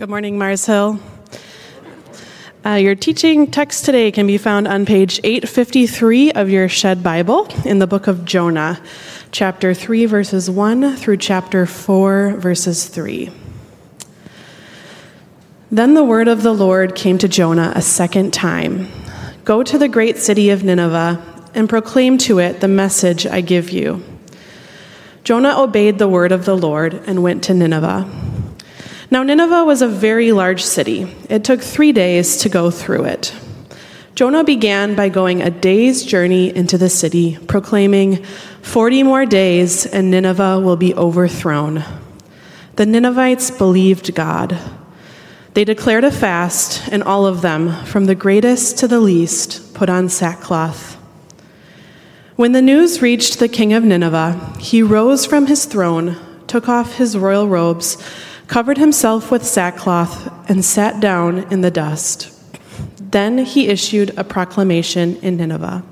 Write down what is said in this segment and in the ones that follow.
Good morning, Mars Hill. Uh, your teaching text today can be found on page 853 of your Shed Bible in the book of Jonah, chapter 3, verses 1 through chapter 4, verses 3. Then the word of the Lord came to Jonah a second time Go to the great city of Nineveh and proclaim to it the message I give you. Jonah obeyed the word of the Lord and went to Nineveh now, Nineveh was a very large city. It took three days to go through it. Jonah began by going a day's journey into the city, proclaiming, 40 more days and Nineveh will be overthrown. The Ninevites believed God. They declared a fast, and all of them, from the greatest to the least, put on sackcloth. When the news reached the king of Nineveh, he rose from his throne, took off his royal robes, covered himself with sackcloth, and sat down in the dust. Then he issued a proclamation in Nineveh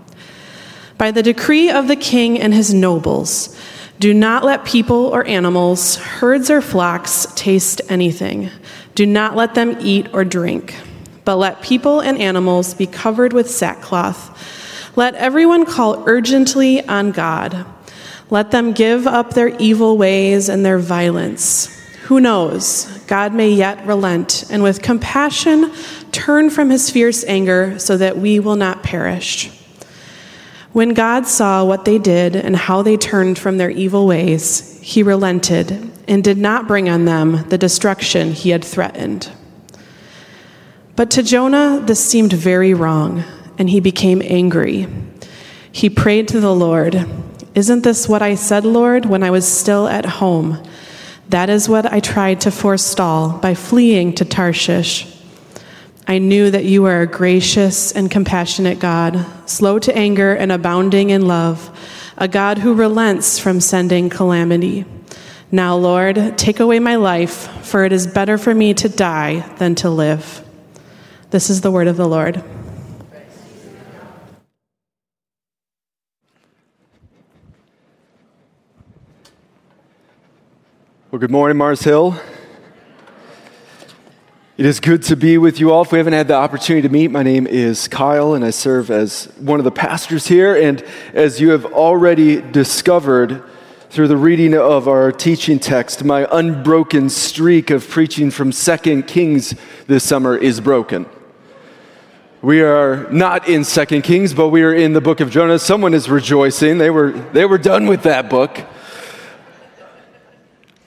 By the decree of the king and his nobles, do not let people or animals, herds or flocks taste anything. Do not let them eat or drink, but let people and animals be covered with sackcloth. Let everyone call urgently on God. Let them give up their evil ways and their violence. Who knows? God may yet relent and with compassion turn from his fierce anger so that we will not perish. When God saw what they did and how they turned from their evil ways, he relented and did not bring on them the destruction he had threatened. But to Jonah, this seemed very wrong, and he became angry. He prayed to the Lord, Isn't this what I said, Lord, when I was still at home? That is what I tried to forestall by fleeing to Tarshish. I knew that you are a gracious and compassionate God, slow to anger and abounding in love, a God who relents from sending calamity. Now, Lord, take away my life, for it is better for me to die than to live. This is the word of the Lord. Well, good morning, Mars Hill. It is good to be with you all. If we haven't had the opportunity to meet, my name is Kyle, and I serve as one of the pastors here. And as you have already discovered through the reading of our teaching text, my unbroken streak of preaching from Second Kings this summer is broken. We are not in Second Kings, but we are in the book of Jonah. Someone is rejoicing. They were, they were done with that book.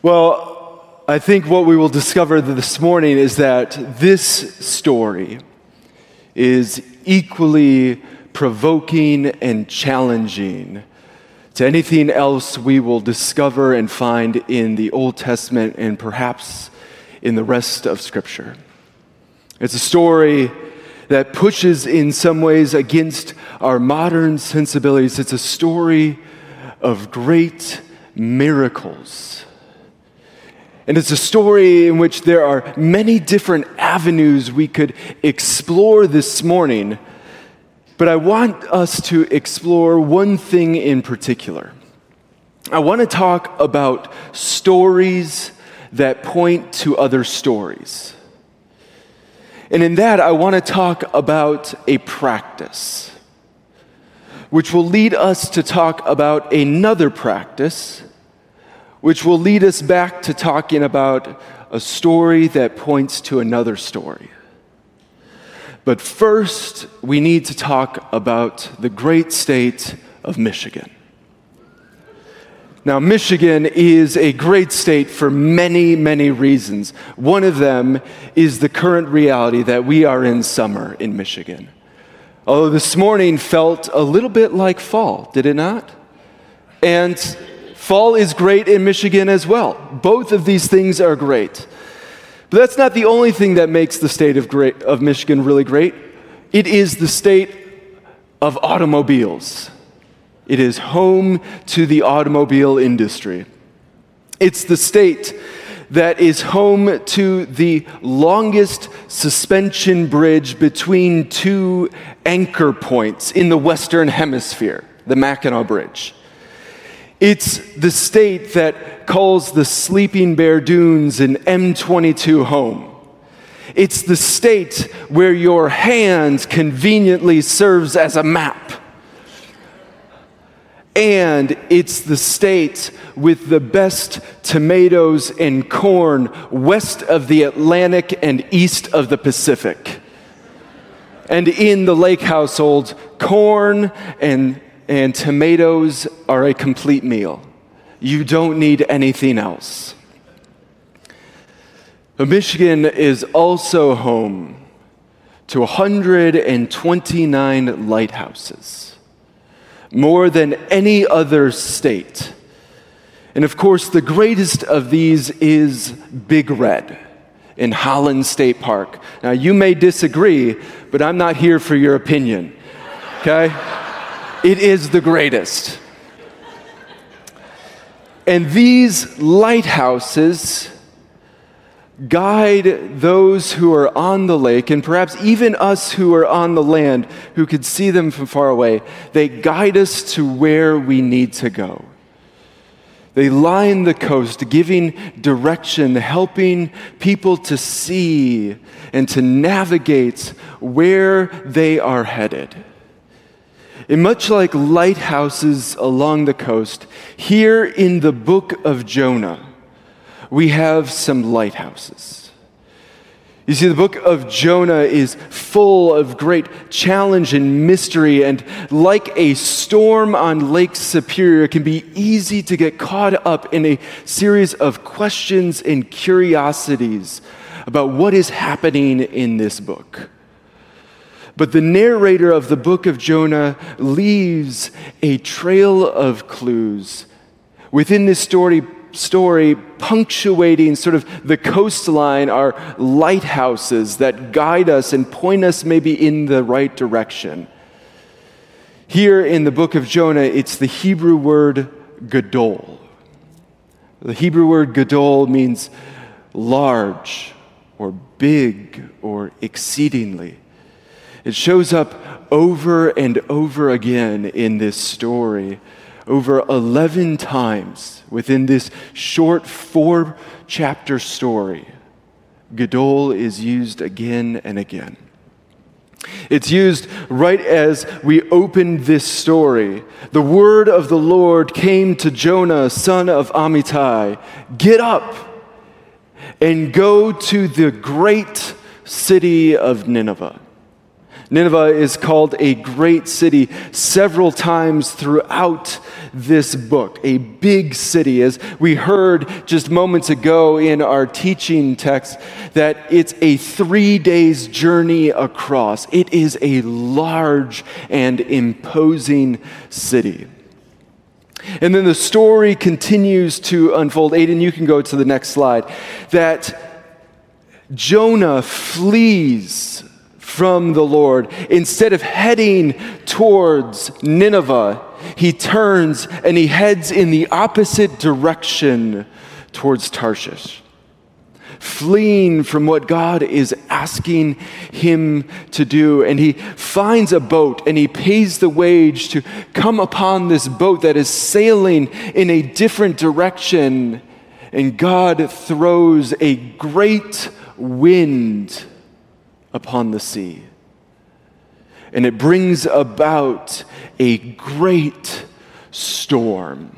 Well, I think what we will discover this morning is that this story is equally provoking and challenging to anything else we will discover and find in the Old Testament and perhaps in the rest of Scripture. It's a story that pushes in some ways against our modern sensibilities. It's a story of great miracles and it's a story in which there are many different avenues we could explore this morning. But I want us to explore one thing in particular. I want to talk about stories that point to other stories. And in that, I want to talk about a practice, which will lead us to talk about another practice which will lead us back to talking about a story that points to another story. But first, we need to talk about the great state of Michigan. Now, Michigan is a great state for many, many reasons. One of them is the current reality that we are in summer in Michigan. Although this morning felt a little bit like fall, did it not? And Fall is great in Michigan as well. Both of these things are great. But that's not the only thing that makes the state of, great, of Michigan really great. It is the state of automobiles. It is home to the automobile industry. It's the state that is home to the longest suspension bridge between two anchor points in the Western Hemisphere, the Mackinac Bridge. It's the state that calls the Sleeping Bear Dunes an M22 home. It's the state where your hand conveniently serves as a map. And it's the state with the best tomatoes and corn west of the Atlantic and east of the Pacific. And in the lake household, corn and, and tomatoes are a complete meal. You don't need anything else. Michigan is also home to 129 lighthouses, more than any other state. And of course, the greatest of these is Big Red in Holland State Park. Now, you may disagree, but I'm not here for your opinion, okay? It is the greatest. And these lighthouses guide those who are on the lake, and perhaps even us who are on the land who could see them from far away, they guide us to where we need to go. They line the coast, giving direction, helping people to see and to navigate where they are headed. And much like lighthouses along the coast, here in the book of Jonah, we have some lighthouses. You see, the book of Jonah is full of great challenge and mystery, and like a storm on Lake Superior, it can be easy to get caught up in a series of questions and curiosities about what is happening in this book. But the narrator of the book of Jonah leaves a trail of clues. Within this story, story, punctuating sort of the coastline, are lighthouses that guide us and point us maybe in the right direction. Here in the book of Jonah, it's the Hebrew word gadol. The Hebrew word gadol means large or big or exceedingly. It shows up over and over again in this story, over 11 times within this short four chapter story. Gadol is used again and again. It's used right as we open this story. The word of the Lord came to Jonah, son of Amittai Get up and go to the great city of Nineveh. Nineveh is called a great city several times throughout this book, a big city. As we heard just moments ago in our teaching text, that it's a three days journey across. It is a large and imposing city. And then the story continues to unfold. Aiden, you can go to the next slide. That Jonah flees from the Lord. Instead of heading towards Nineveh, he turns and he heads in the opposite direction towards Tarshish, fleeing from what God is asking him to do. And he finds a boat and he pays the wage to come upon this boat that is sailing in a different direction. And God throws a great wind upon the sea. And it brings about a great storm.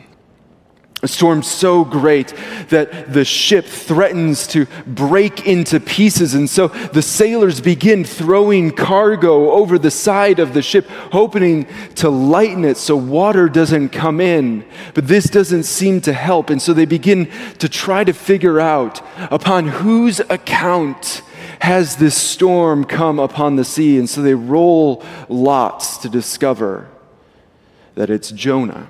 A storm so great that the ship threatens to break into pieces. And so the sailors begin throwing cargo over the side of the ship, hoping to lighten it so water doesn't come in. But this doesn't seem to help. And so they begin to try to figure out upon whose account has this storm come upon the sea. And so they roll lots to discover that it's Jonah.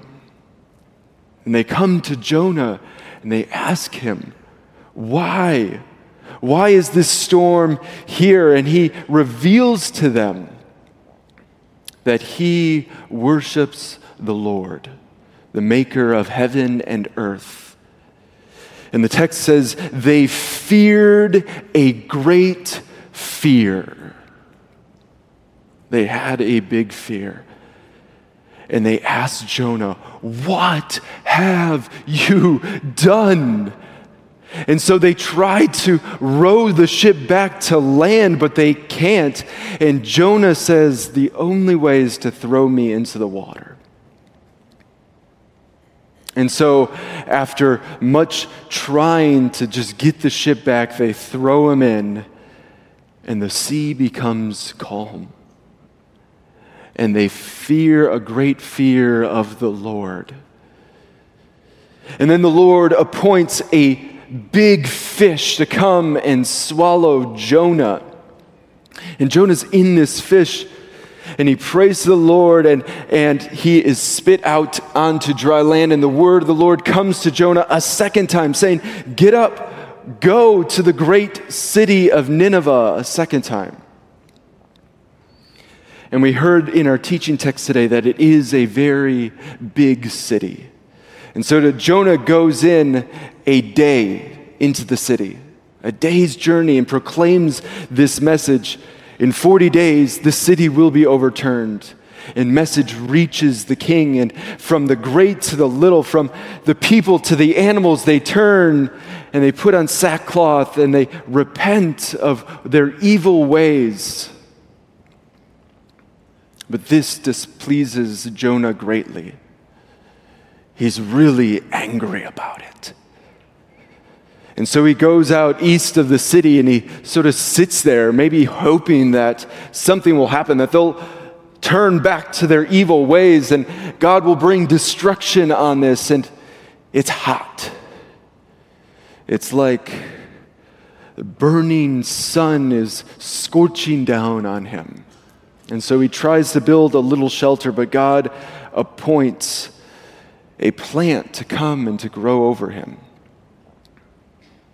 And they come to Jonah and they ask him, Why? Why is this storm here? And he reveals to them that he worships the Lord, the maker of heaven and earth and the text says, they feared a great fear. They had a big fear. And they asked Jonah, What have you done? And so they try to row the ship back to land, but they can't. And Jonah says, The only way is to throw me into the water. And so, after much trying to just get the ship back, they throw him in, and the sea becomes calm. And they fear a great fear of the Lord. And then the Lord appoints a big fish to come and swallow Jonah. And Jonah's in this fish and he prays to the Lord, and, and he is spit out onto dry land. And the word of the Lord comes to Jonah a second time, saying, Get up, go to the great city of Nineveh a second time. And we heard in our teaching text today that it is a very big city. And so Jonah goes in a day into the city, a day's journey, and proclaims this message in 40 days, the city will be overturned. And message reaches the king, and from the great to the little, from the people to the animals, they turn and they put on sackcloth and they repent of their evil ways. But this displeases Jonah greatly. He's really angry about it. And so he goes out east of the city and he sort of sits there, maybe hoping that something will happen, that they'll turn back to their evil ways and God will bring destruction on this. And it's hot. It's like the burning sun is scorching down on him. And so he tries to build a little shelter, but God appoints a plant to come and to grow over him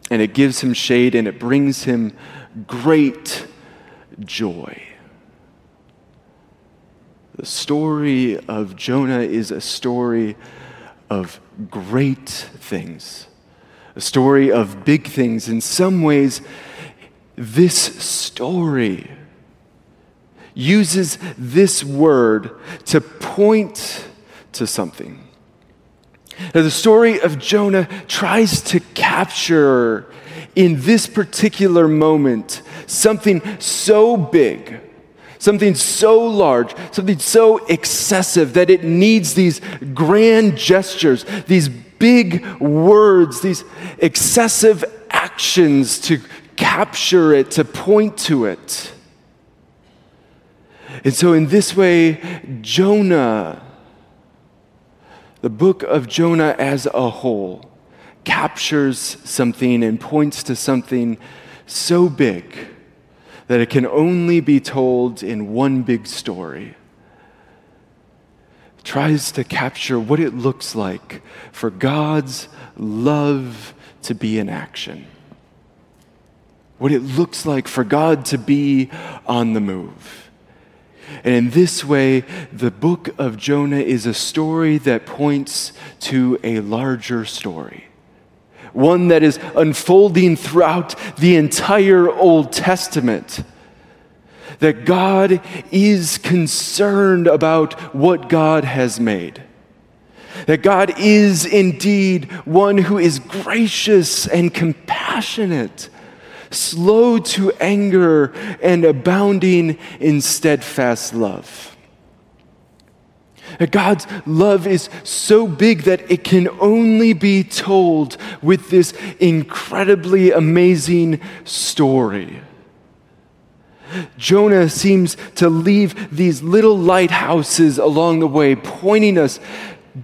and it gives him shade and it brings him great joy. The story of Jonah is a story of great things, a story of big things. In some ways, this story uses this word to point to something. Now, the story of Jonah tries to capture in this particular moment something so big, something so large, something so excessive that it needs these grand gestures, these big words, these excessive actions to capture it, to point to it. And so, in this way, Jonah the book of Jonah as a whole captures something and points to something so big that it can only be told in one big story. It tries to capture what it looks like for God's love to be in action. What it looks like for God to be on the move. And in this way, the book of Jonah is a story that points to a larger story. One that is unfolding throughout the entire Old Testament. That God is concerned about what God has made. That God is indeed one who is gracious and compassionate slow to anger, and abounding in steadfast love. God's love is so big that it can only be told with this incredibly amazing story. Jonah seems to leave these little lighthouses along the way, pointing us,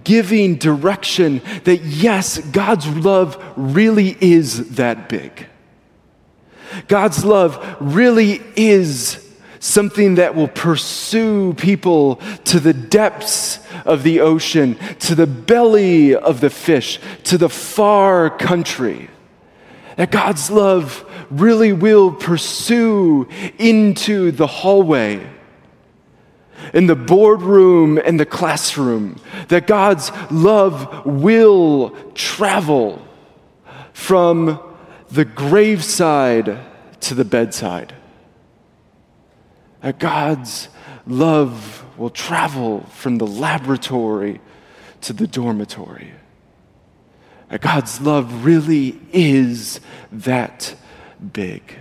giving direction that yes, God's love really is that big. God's love really is something that will pursue people to the depths of the ocean, to the belly of the fish, to the far country. That God's love really will pursue into the hallway, in the boardroom and the classroom. That God's love will travel from the graveside to the bedside. That God's love will travel from the laboratory to the dormitory. That God's love really is that big.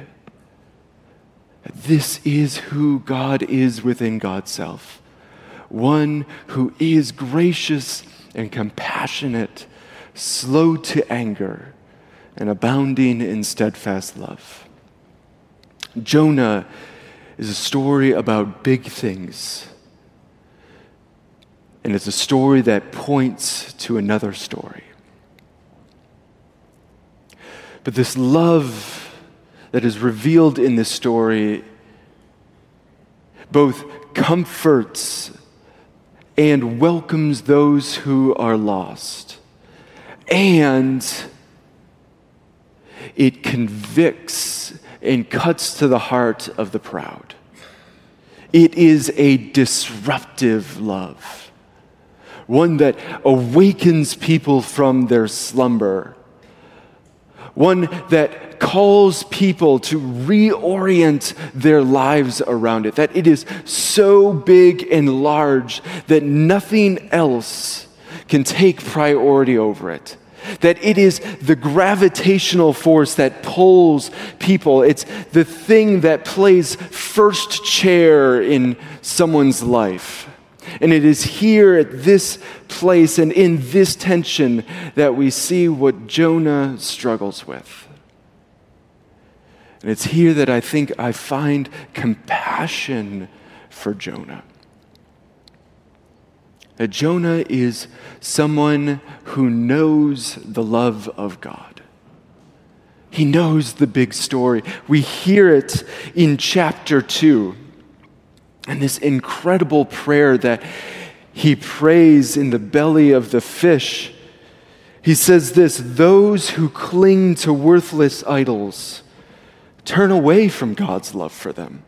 This is who God is within God's self one who is gracious and compassionate, slow to anger, and abounding in steadfast love. Jonah is a story about big things. And it's a story that points to another story. But this love that is revealed in this story both comforts and welcomes those who are lost. And it convicts and cuts to the heart of the proud. It is a disruptive love, one that awakens people from their slumber, one that calls people to reorient their lives around it, that it is so big and large that nothing else can take priority over it that it is the gravitational force that pulls people. It's the thing that plays first chair in someone's life. And it is here at this place and in this tension that we see what Jonah struggles with. And it's here that I think I find compassion for Jonah that Jonah is someone who knows the love of God. He knows the big story. We hear it in chapter 2. And this incredible prayer that he prays in the belly of the fish. He says this Those who cling to worthless idols turn away from God's love for them.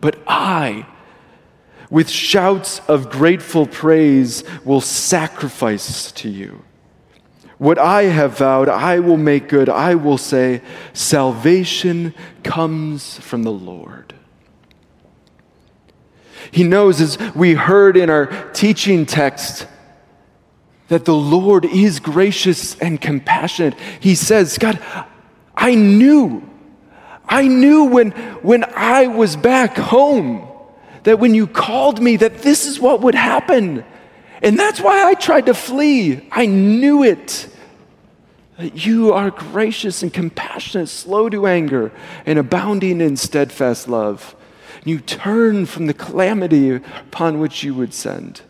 But I, with shouts of grateful praise, will sacrifice to you. What I have vowed, I will make good. I will say, Salvation comes from the Lord. He knows, as we heard in our teaching text, that the Lord is gracious and compassionate. He says, God, I knew, I knew when, when I was back home that when you called me that this is what would happen. And that's why I tried to flee. I knew it. That you are gracious and compassionate, slow to anger, and abounding in steadfast love. You turn from the calamity upon which you would send.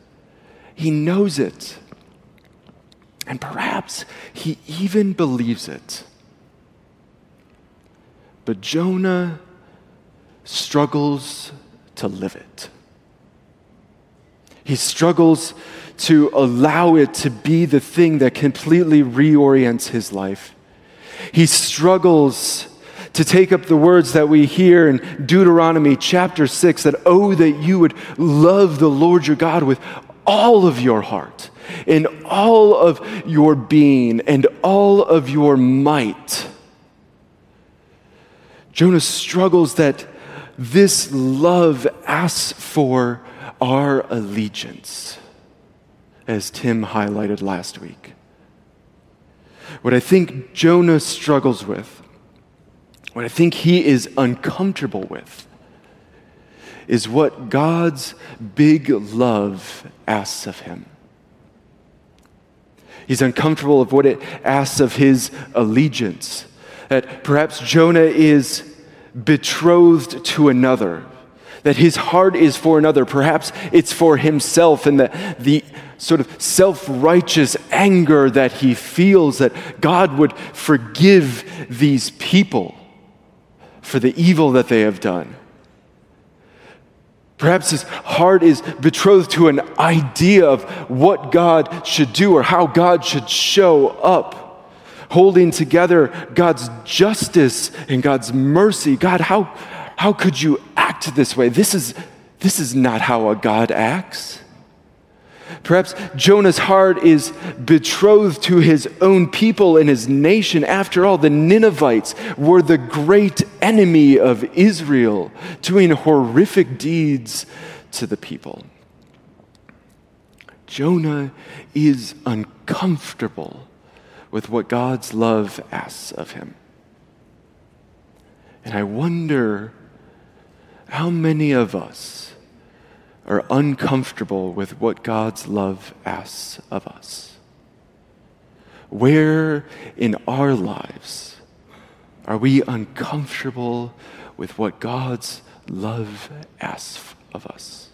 He knows it. And perhaps he even believes it. But Jonah struggles to live it. He struggles to allow it to be the thing that completely reorients his life. He struggles to take up the words that we hear in Deuteronomy chapter 6 that, oh, that you would love the Lord your God with all of your heart, in all of your being, and all of your might. Jonah struggles that this love asks for our allegiance, as Tim highlighted last week. What I think Jonah struggles with, what I think he is uncomfortable with, is what God's big love asks of him. He's uncomfortable of what it asks of his allegiance. That perhaps Jonah is betrothed to another, that his heart is for another. Perhaps it's for himself and the, the sort of self righteous anger that he feels that God would forgive these people for the evil that they have done. Perhaps his heart is betrothed to an idea of what God should do or how God should show up holding together God's justice and God's mercy. God, how, how could you act this way? This is, this is not how a God acts. Perhaps Jonah's heart is betrothed to his own people and his nation. After all, the Ninevites were the great enemy of Israel, doing horrific deeds to the people. Jonah is uncomfortable with what God's love asks of him. And I wonder how many of us are uncomfortable with what God's love asks of us. Where in our lives are we uncomfortable with what God's love asks of us?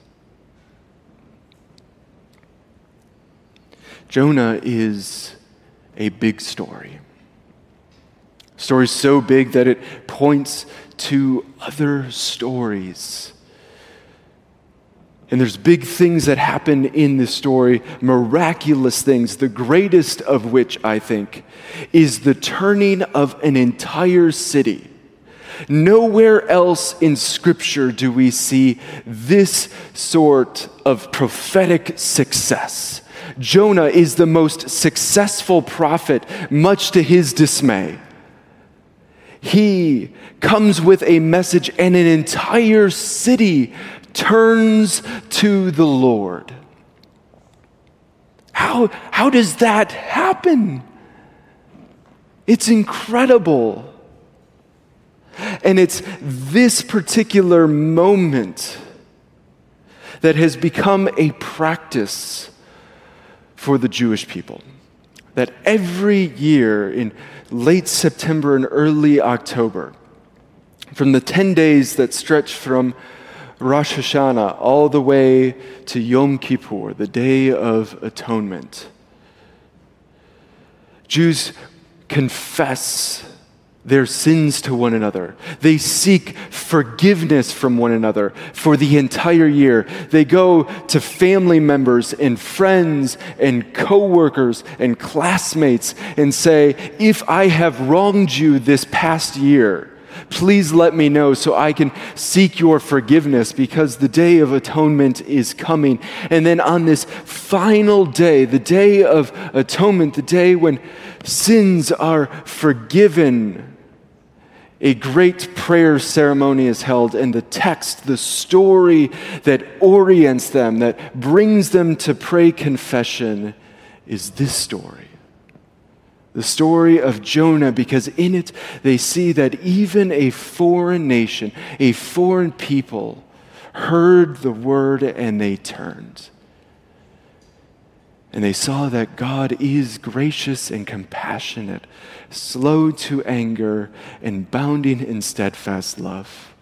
Jonah is a big story. Story so big that it points to other stories and there's big things that happen in this story, miraculous things, the greatest of which, I think, is the turning of an entire city. Nowhere else in Scripture do we see this sort of prophetic success. Jonah is the most successful prophet, much to his dismay. He comes with a message, and an entire city turns to the Lord. How, how does that happen? It's incredible. And it's this particular moment that has become a practice for the Jewish people. That every year in late September and early October, from the 10 days that stretch from Rosh Hashanah all the way to Yom Kippur, the Day of Atonement. Jews confess their sins to one another. They seek forgiveness from one another for the entire year. They go to family members and friends and coworkers and classmates and say, If I have wronged you this past year, Please let me know so I can seek your forgiveness because the day of atonement is coming. And then on this final day, the day of atonement, the day when sins are forgiven, a great prayer ceremony is held, and the text, the story that orients them, that brings them to pray confession, is this story the story of Jonah, because in it they see that even a foreign nation, a foreign people, heard the word and they turned. And they saw that God is gracious and compassionate, slow to anger, and bounding in steadfast love.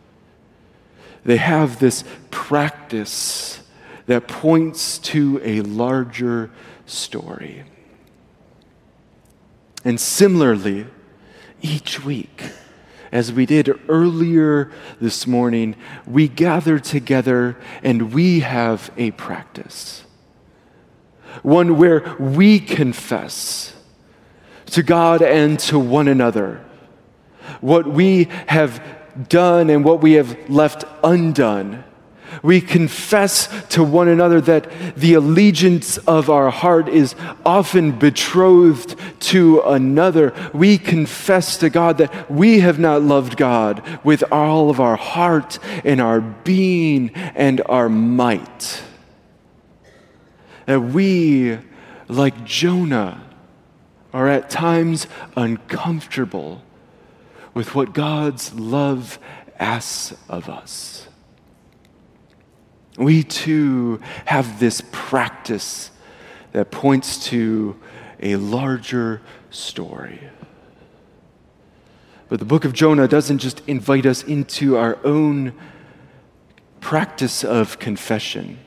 They have this practice that points to a larger story. And similarly, each week, as we did earlier this morning, we gather together and we have a practice. One where we confess to God and to one another what we have done and what we have left undone we confess to one another that the allegiance of our heart is often betrothed to another. We confess to God that we have not loved God with all of our heart and our being and our might. That we, like Jonah, are at times uncomfortable with what God's love asks of us we too have this practice that points to a larger story. But the book of Jonah doesn't just invite us into our own practice of confession.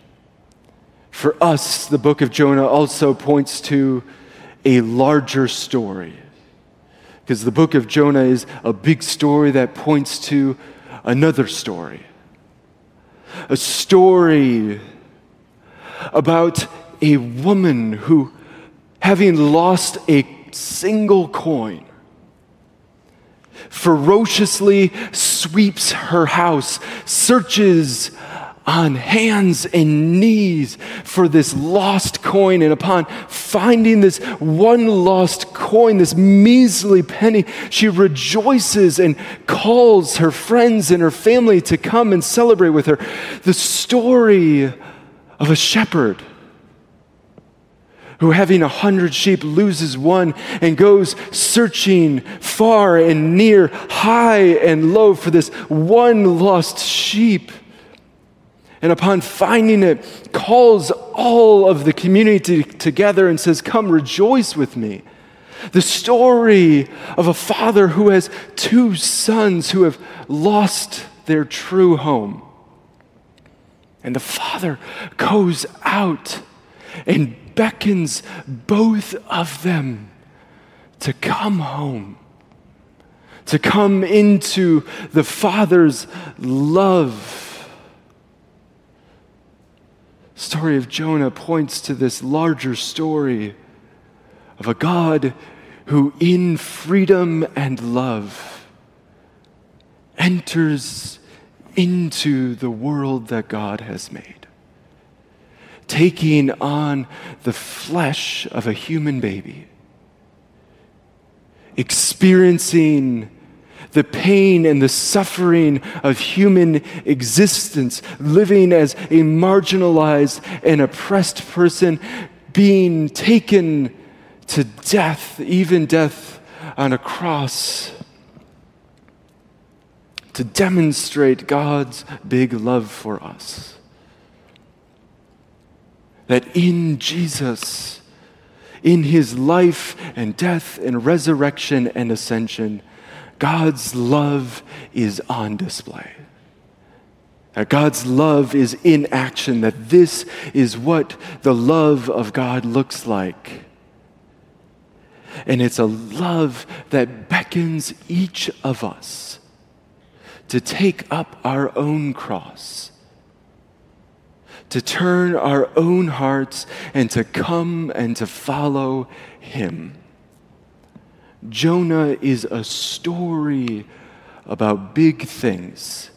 For us, the book of Jonah also points to a larger story. Because the book of Jonah is a big story that points to another story a story about a woman who, having lost a single coin, ferociously sweeps her house, searches on hands and knees for this lost coin. And upon finding this one lost coin, this measly penny, she rejoices and calls her friends and her family to come and celebrate with her. The story of a shepherd who, having a hundred sheep, loses one and goes searching far and near, high and low for this one lost sheep. And upon finding it, calls all of the community together and says, Come rejoice with me. The story of a father who has two sons who have lost their true home. And the father goes out and beckons both of them to come home, to come into the Father's love. The story of Jonah points to this larger story of a God who, in freedom and love, enters into the world that God has made taking on the flesh of a human baby, experiencing the pain and the suffering of human existence, living as a marginalized and oppressed person, being taken to death, even death on a cross, to demonstrate God's big love for us. That in Jesus, in his life and death and resurrection and ascension, God's love is on display. That God's love is in action, that this is what the love of God looks like. And it's a love that beckons each of us to take up our own cross to turn our own hearts and to come and to follow Him. Jonah is a story about big things,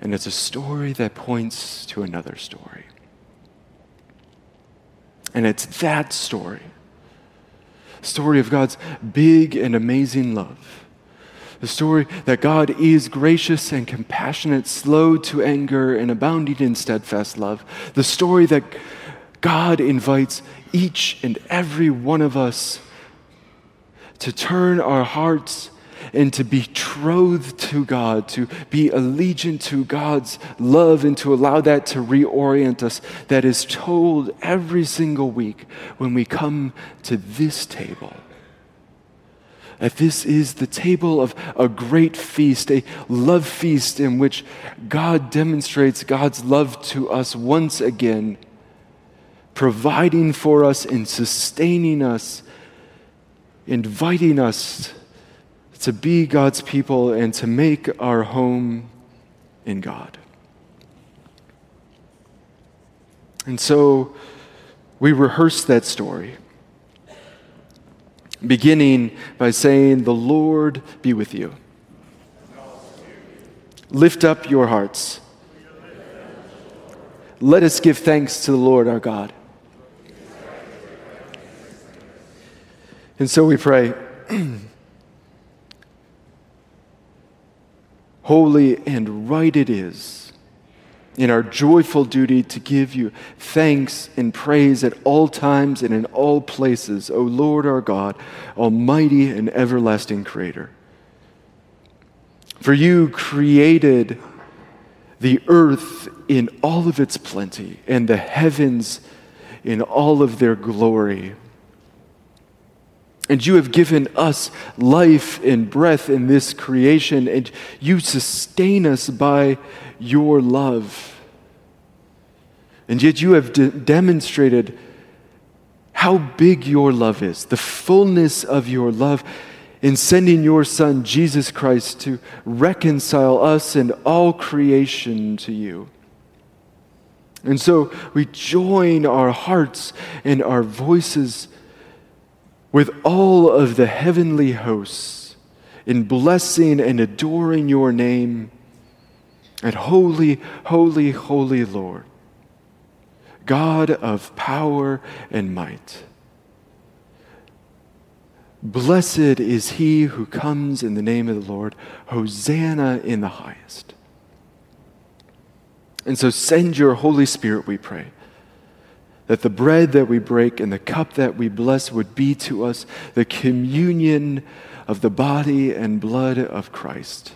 and it's a story that points to another story. And it's that story, story of God's big and amazing love the story that God is gracious and compassionate, slow to anger, and abounding in steadfast love. The story that God invites each and every one of us to turn our hearts and to betroth to God, to be allegiant to God's love, and to allow that to reorient us, that is told every single week when we come to this table. That this is the table of a great feast, a love feast in which God demonstrates God's love to us once again, providing for us and sustaining us, inviting us to be God's people and to make our home in God. And so we rehearse that story beginning by saying, The Lord be with you. Lift up your hearts. Let us give thanks to the Lord our God. And so we pray, Holy and right it is in our joyful duty to give you thanks and praise at all times and in all places, O Lord our God, Almighty and everlasting Creator. For you created the earth in all of its plenty and the heavens in all of their glory. And you have given us life and breath in this creation, and you sustain us by your love. And yet you have de- demonstrated how big your love is, the fullness of your love in sending your Son, Jesus Christ, to reconcile us and all creation to you. And so we join our hearts and our voices with all of the heavenly hosts in blessing and adoring your name and holy, holy, holy Lord, God of power and might. Blessed is he who comes in the name of the Lord. Hosanna in the highest. And so send your Holy Spirit, we pray, that the bread that we break and the cup that we bless would be to us the communion of the body and blood of Christ.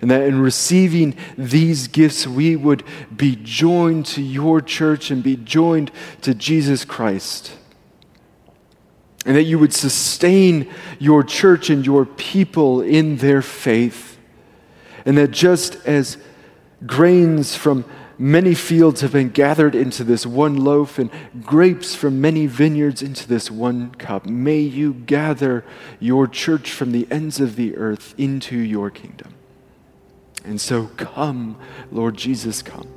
And that in receiving these gifts, we would be joined to your church and be joined to Jesus Christ. And that you would sustain your church and your people in their faith. And that just as grains from many fields have been gathered into this one loaf, and grapes from many vineyards into this one cup. May you gather your church from the ends of the earth into your kingdom. And so come, Lord Jesus, come.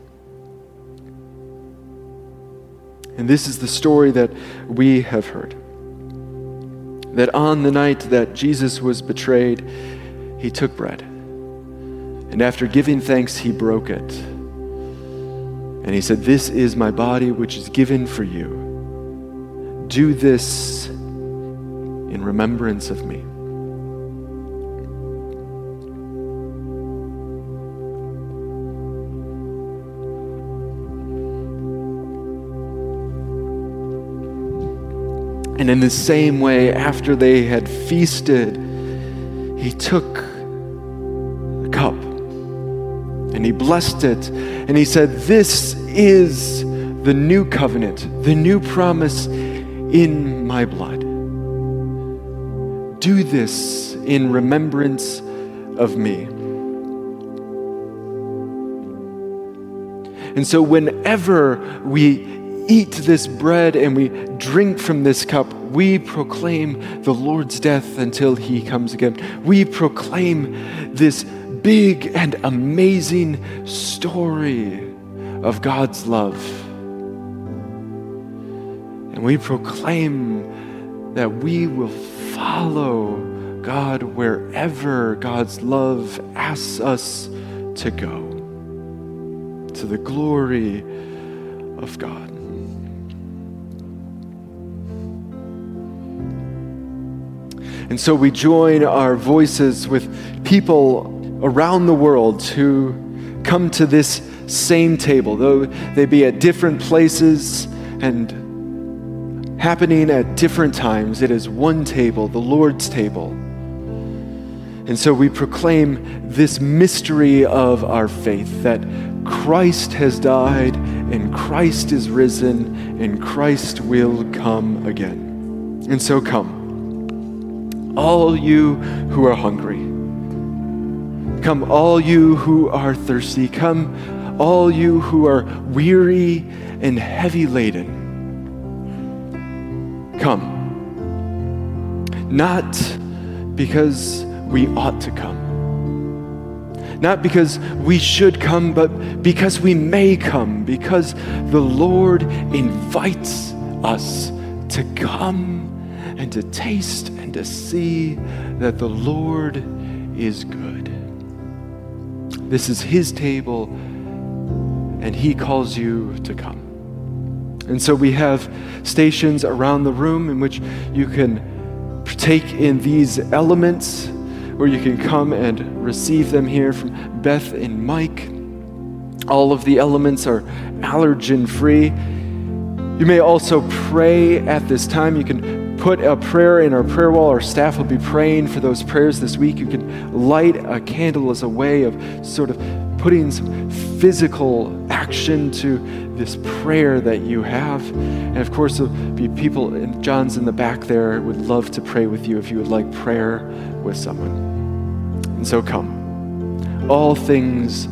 And this is the story that we have heard. That on the night that Jesus was betrayed, he took bread. And after giving thanks, he broke it. And he said, This is my body, which is given for you. Do this in remembrance of me. And in the same way, after they had feasted, he took and he blessed it and he said, This is the new covenant, the new promise in my blood. Do this in remembrance of me. And so, whenever we eat this bread and we drink from this cup, we proclaim the Lord's death until he comes again. We proclaim this big and amazing story of God's love. And we proclaim that we will follow God wherever God's love asks us to go, to the glory of God. And so we join our voices with people around the world who come to this same table, though they be at different places and happening at different times. It is one table, the Lord's table. And so we proclaim this mystery of our faith that Christ has died and Christ is risen and Christ will come again. And so come, all you who are hungry Come, all you who are thirsty. Come, all you who are weary and heavy laden. Come. Not because we ought to come. Not because we should come, but because we may come, because the Lord invites us to come and to taste and to see that the Lord is good. This is His table, and He calls you to come. And so we have stations around the room in which you can partake in these elements, or you can come and receive them here from Beth and Mike. All of the elements are allergen free. You may also pray at this time. You can put a prayer in our prayer wall. Our staff will be praying for those prayers this week. You can light a candle as a way of sort of putting some physical action to this prayer that you have. And of course, there'll be people, and John's in the back there, would love to pray with you if you would like prayer with someone. And so come. All things